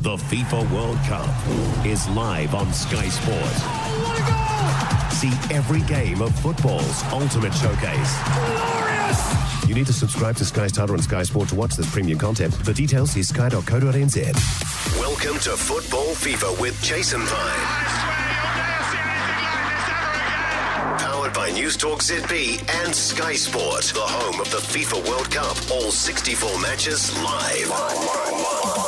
The FIFA World Cup is live on Sky Sports. See every game of football's ultimate showcase. You need to subscribe to Sky Starter and Sky Sport to watch this premium content. For details, see sky.co.nz. Welcome to Football Fever with Jason Pine. Powered by News Talk ZB and Sky Sport, the home of the FIFA World Cup. All 64 matches live.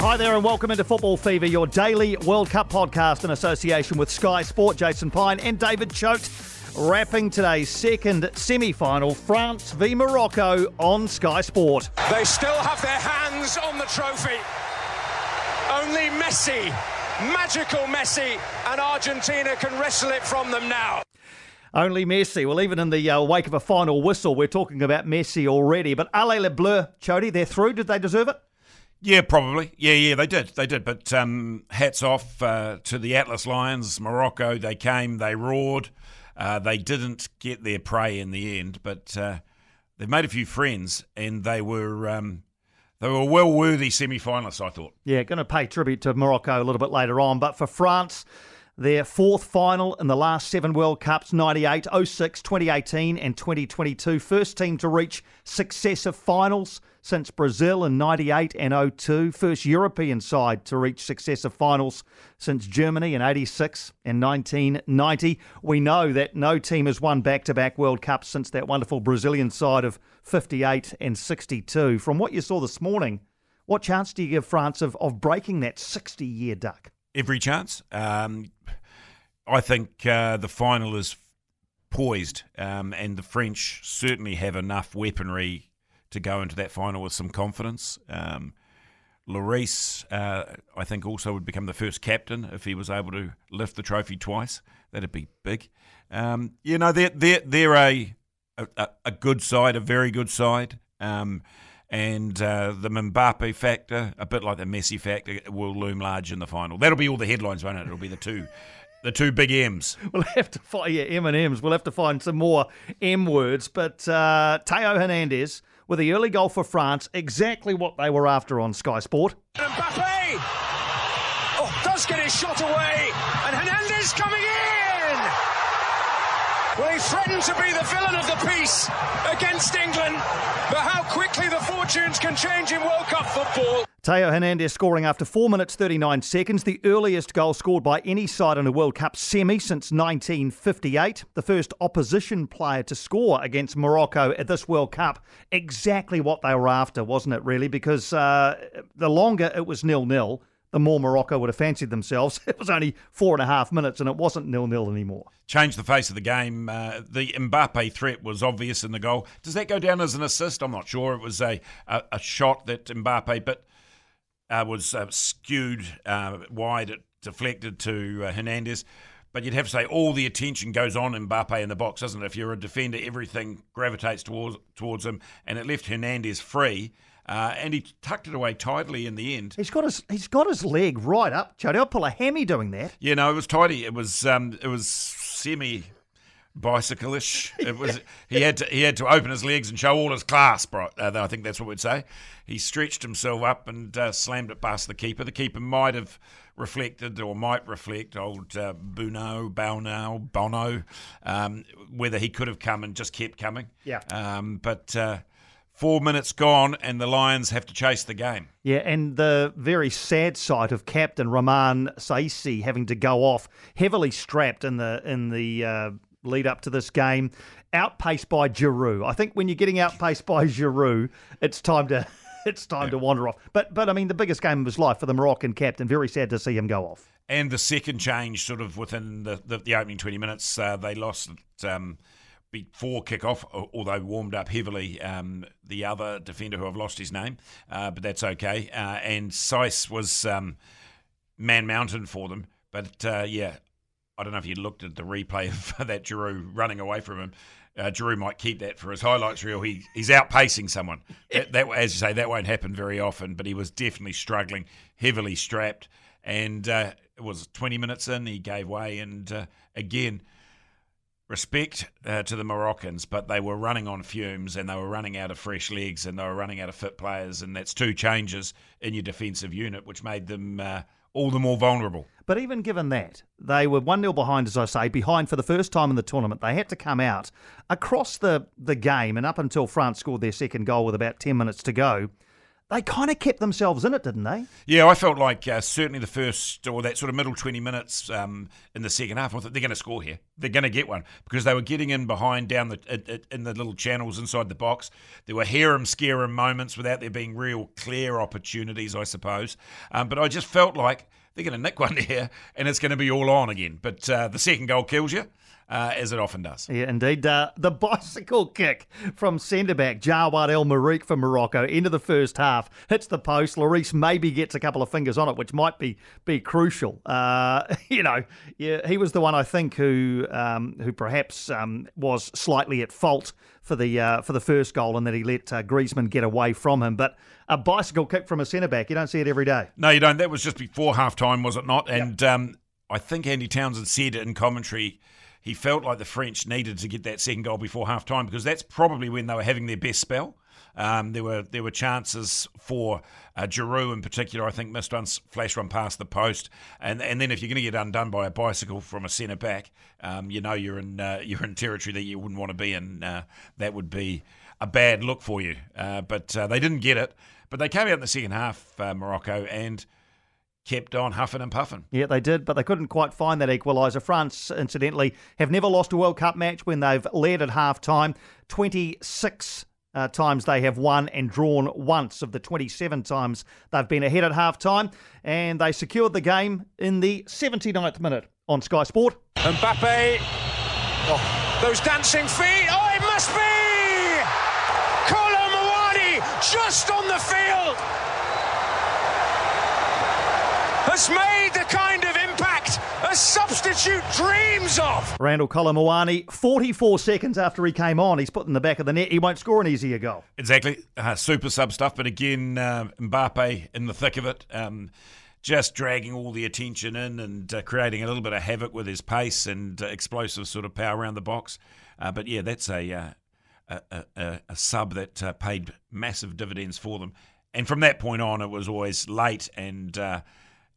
Hi there, and welcome into Football Fever, your daily World Cup podcast in association with Sky Sport. Jason Pine and David Choate wrapping today's second semi final France v Morocco on Sky Sport. They still have their hands on the trophy. Only Messi, magical Messi, and Argentina can wrestle it from them now. Only Messi. Well, even in the uh, wake of a final whistle, we're talking about Messi already. But Allez Le Bleu, Chody, they're through. Did they deserve it? Yeah, probably. Yeah, yeah, they did. They did. But um, hats off uh, to the Atlas Lions, Morocco. They came, they roared. Uh, they didn't get their prey in the end, but uh, they've made a few friends, and they were um, they were well worthy semi-finalists. I thought. Yeah, going to pay tribute to Morocco a little bit later on. But for France, their fourth final in the last seven World Cups 98, 06, 2018, and 2022. First team to reach successive finals since Brazil in 98 and 02. First European side to reach successive finals since Germany in 86 and 1990. We know that no team has won back to back World Cups since that wonderful Brazilian side of 58 and 62. From what you saw this morning, what chance do you give France of, of breaking that 60 year duck? Every chance. Um, I think uh, the final is poised, um, and the French certainly have enough weaponry to go into that final with some confidence. Um, Lloris, uh, I think, also would become the first captain if he was able to lift the trophy twice. That'd be big. Um, you know, they're they're they're a, a, a good side, a very good side. Um, and uh, the Mbappe factor, a bit like the Messi factor, will loom large in the final. That'll be all the headlines, won't it? It'll be the two, the two big M's. We'll have to find yeah M and M's. We'll have to find some more M words. But uh, Theo Hernandez with the early goal for France, exactly what they were after on Sky Sport. Mbappe! Oh, does get his shot away, and Hernandez coming in! Well, he threatened to be the villain of the piece against England, but how quickly the fortunes can change in World Cup football. Theo Hernandez scoring after 4 minutes 39 seconds, the earliest goal scored by any side in a World Cup semi since 1958. The first opposition player to score against Morocco at this World Cup. Exactly what they were after, wasn't it, really? Because uh, the longer it was nil nil, the more Morocco would have fancied themselves. It was only four and a half minutes and it wasn't nil nil anymore. Changed the face of the game. Uh, the Mbappe threat was obvious in the goal. Does that go down as an assist? I'm not sure. It was a, a, a shot that Mbappe, but uh, was uh, skewed uh, wide, it deflected to uh, Hernandez. But you'd have to say all the attention goes on Mbappe in the box, doesn't it? If you're a defender, everything gravitates towards towards him, and it left Hernandez free. Uh, and he tucked it away tidily in the end. He's got his he's got his leg right up, Chody. I'll pull a hammy doing that. Yeah, no, it was tidy. It was um, it was semi bicycle-ish. It was he had to he had to open his legs and show all his class. Bro. Uh, I think that's what we'd say. He stretched himself up and uh, slammed it past the keeper. The keeper might have reflected or might reflect old uh, Buno, Bono, Bono, um, whether he could have come and just kept coming. Yeah. Um, but. Four minutes gone, and the Lions have to chase the game. Yeah, and the very sad sight of Captain Romain Saiss having to go off, heavily strapped in the in the uh, lead up to this game, outpaced by Giroud. I think when you're getting outpaced by Giroud, it's time to it's time yeah. to wander off. But but I mean, the biggest game of his life for the Moroccan captain. Very sad to see him go off. And the second change, sort of within the the, the opening twenty minutes, uh, they lost. Um, before kick-off, although warmed up heavily, um, the other defender who I've lost his name, uh, but that's okay. Uh, and Saiss was um, man mountain for them. But uh, yeah, I don't know if you looked at the replay of that Giroud running away from him. Uh, might keep that for his highlights reel. He he's outpacing someone. that, that, as you say, that won't happen very often. But he was definitely struggling, heavily strapped, and uh, it was 20 minutes in. He gave way, and uh, again respect uh, to the Moroccans, but they were running on fumes and they were running out of fresh legs and they were running out of fit players, and that's two changes in your defensive unit, which made them uh, all the more vulnerable. But even given that, they were 1 0 behind, as I say, behind for the first time in the tournament. They had to come out across the, the game and up until France scored their second goal with about 10 minutes to go they kind of kept themselves in it, didn't they? Yeah, I felt like uh, certainly the first or that sort of middle 20 minutes um, in the second half, I thought they're going to score here. They're going to get one because they were getting in behind down the in the little channels inside the box. There were harem scarum moments without there being real clear opportunities, I suppose. Um, but I just felt like they're going to nick one here and it's going to be all on again. But uh, the second goal kills you uh, as it often does. Yeah, indeed. Uh, the bicycle kick from centre back Jawad El Yamiq for Morocco into the first half hits the post. Lloris maybe gets a couple of fingers on it, which might be be crucial. Uh, you know, yeah, he was the one I think who um, who perhaps um, was slightly at fault for the uh, for the first goal and that he let uh, Griezmann get away from him. But a bicycle kick from a centre back, you don't see it every day. No, you don't. That was just before half time, was it not? And yep. um, I think Andy Townsend said in commentary he felt like the French needed to get that second goal before half time because that's probably when they were having their best spell. Um, there were there were chances for uh, Giroud in particular. I think missed one flash one past the post, and and then if you're going to get undone by a bicycle from a centre back, um, you know you're in uh, you're in territory that you wouldn't want to be in. Uh, that would be a bad look for you. Uh, but uh, they didn't get it. But they came out in the second half, uh, Morocco, and kept on huffing and puffing. Yeah, they did, but they couldn't quite find that equaliser. France, incidentally, have never lost a World Cup match when they've led at half time. 26 uh, times they have won and drawn once of the 27 times they've been ahead at half time. And they secured the game in the 79th minute on Sky Sport. Mbappe, oh, those dancing feet. Oh, it must be! Kolo Muani just on the field has made the kind of impact a substitute dreams of. Randal Kolo Muani, 44 seconds after he came on, he's put in the back of the net. He won't score an easier goal. Exactly. Uh, super sub stuff. But again, uh, Mbappe in the thick of it. Um, just dragging all the attention in and uh, creating a little bit of havoc with his pace and uh, explosive sort of power around the box. Uh, but yeah, that's a, uh, a, a, a, sub that uh, paid massive dividends for them. And from that point on, it was always late and uh,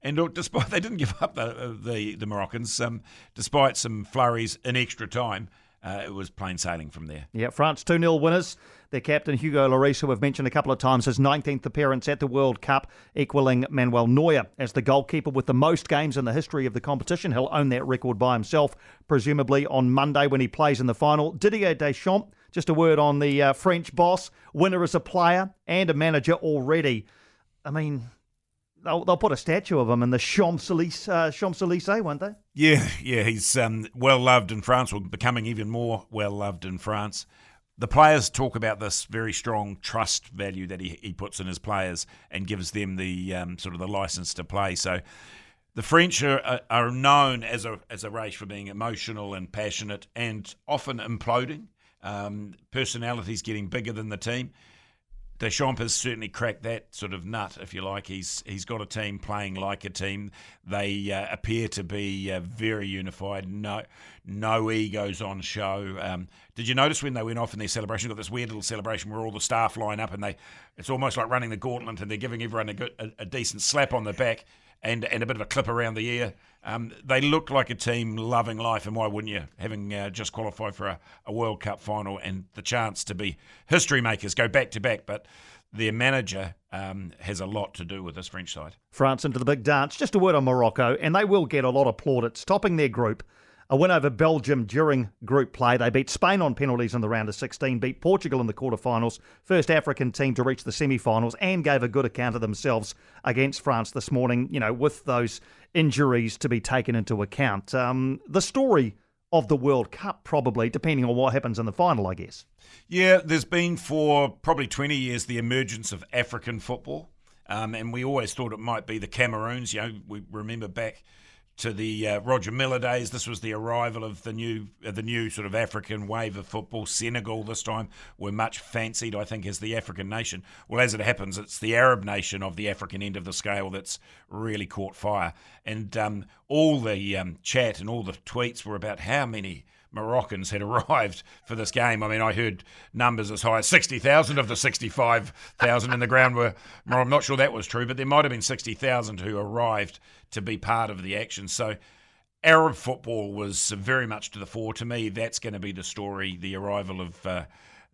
and look, despite they didn't give up the uh, the, the Moroccans, um, despite some flurries in extra time, uh, it was plain sailing from there. Yeah, France 2 0 winners. Their captain, Hugo Lloris, who we've mentioned a couple of times, his 19th appearance at the World Cup, equaling Manuel Neuer as the goalkeeper with the most games in the history of the competition. He'll own that record by himself, presumably on Monday when he plays in the final. Didier Deschamps, just a word on the uh, French boss, winner as a player and a manager already. I mean, they'll, they'll put a statue of him in the Champs Elysees, uh, Champs Elysees, won't they? Yeah, yeah, he's um, well loved in France, or becoming even more well loved in France. The players talk about this very strong trust value that he, he puts in his players and gives them the um, sort of the license to play. So the French are, are known as a as a race for being emotional and passionate and often imploding. Um, personalities getting bigger than the team. Deschamps has certainly cracked that sort of nut, if you like. He's he's got a team playing like a team. They uh, appear to be uh, very unified. No no egos on show. Um, did you notice when they went off in their celebration? Got this weird little celebration where all the staff line up and they it's almost like running the gauntlet and they're giving everyone a, good, a, a decent slap on the back and and a bit of a clip around the ear. Um, they look like a team loving life, and why wouldn't you? Having uh, just qualified for a, a, World Cup final and the chance to be history makers, go back to back, but. Their manager um, has a lot to do with this French side. France into the big dance. Just a word on Morocco, and they will get a lot of plaudits, topping their group a win over Belgium during group play. They beat Spain on penalties in the round of 16, beat Portugal in the quarterfinals, first African team to reach the semi finals, and gave a good account of themselves against France this morning, you know, with those injuries to be taken into account. Um, the story of the World Cup, probably, depending on what happens in the final, I guess. Yeah, there's been for probably 20 years the emergence of African football. Um, and we always thought it might be the Cameroons. You know, we remember back to the uh, Roger Milla days. This was the arrival of the new uh, the new sort of African wave of football. Senegal this time were much fancied, I think, as the African nation. Well, as it happens, it's the Arab nation of the African end of the scale that's really caught fire. And um, all the um, chat and all the tweets were about how many Moroccans had arrived for this game. I mean, I heard numbers as high as 60,000 of the 65,000 in the ground were. I'm not sure that was true, but there might have been 60,000 who arrived to be part of the action. So Arab football was very much to the fore. To me, that's going to be the story, the arrival of uh,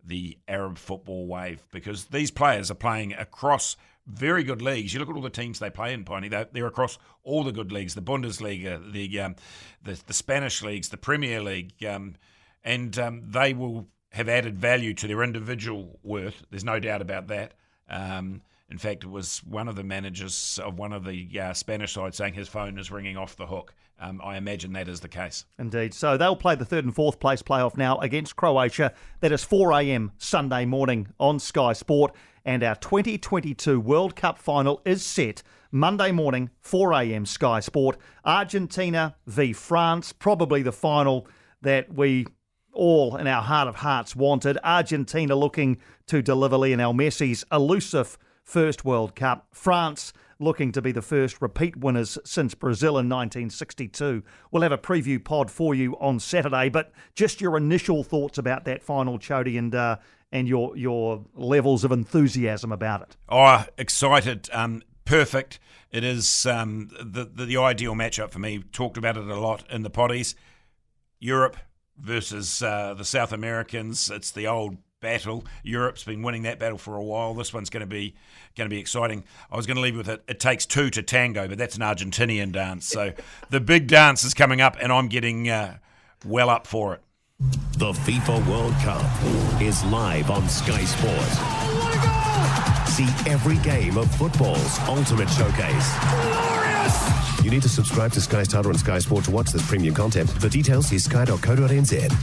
the Arab football wave, because these players are playing across very good leagues. You look at all the teams they play in, Piney. They're, they're across all the good leagues: the Bundesliga, the um, the, the, Spanish leagues, the Premier League, um, and um, they will have added value to their individual worth. There's no doubt about that. Um, in fact, it was one of the managers of one of the uh, Spanish sides saying his phone is ringing off the hook. Um, I imagine that is the case. Indeed. So they'll play the third and fourth place playoff now against Croatia. That is 4 a.m. Sunday morning on Sky Sport. And our 2022 World Cup final is set Monday morning, 4 a.m. Sky Sport. Argentina v France, probably the final that we all in our heart of hearts wanted. Argentina looking to deliver Lionel Messi's elusive first World Cup. France looking to be the first repeat winners since Brazil in 1962. We'll have a preview pod for you on Saturday, but just your initial thoughts about that final, Chody, and uh, and your your levels of enthusiasm about it. Oh, excited. Um, perfect. It is um, the, the, the ideal matchup for me. Talked about it a lot in the potties. Europe versus uh, the South Americans. It's the old battle. Europe's been winning that battle for a while. This one's going to be going to be exciting. I was going to leave with it. It takes two to tango, but that's an Argentinian dance. So the big dance is coming up, and I'm getting uh, well up for it. The FIFA World Cup is live on Sky Sports. Oh, See every game of football's ultimate showcase. Glorious! You need to subscribe to Sky Starter and Sky Sport to watch this premium content. For details, see sky.co.nz.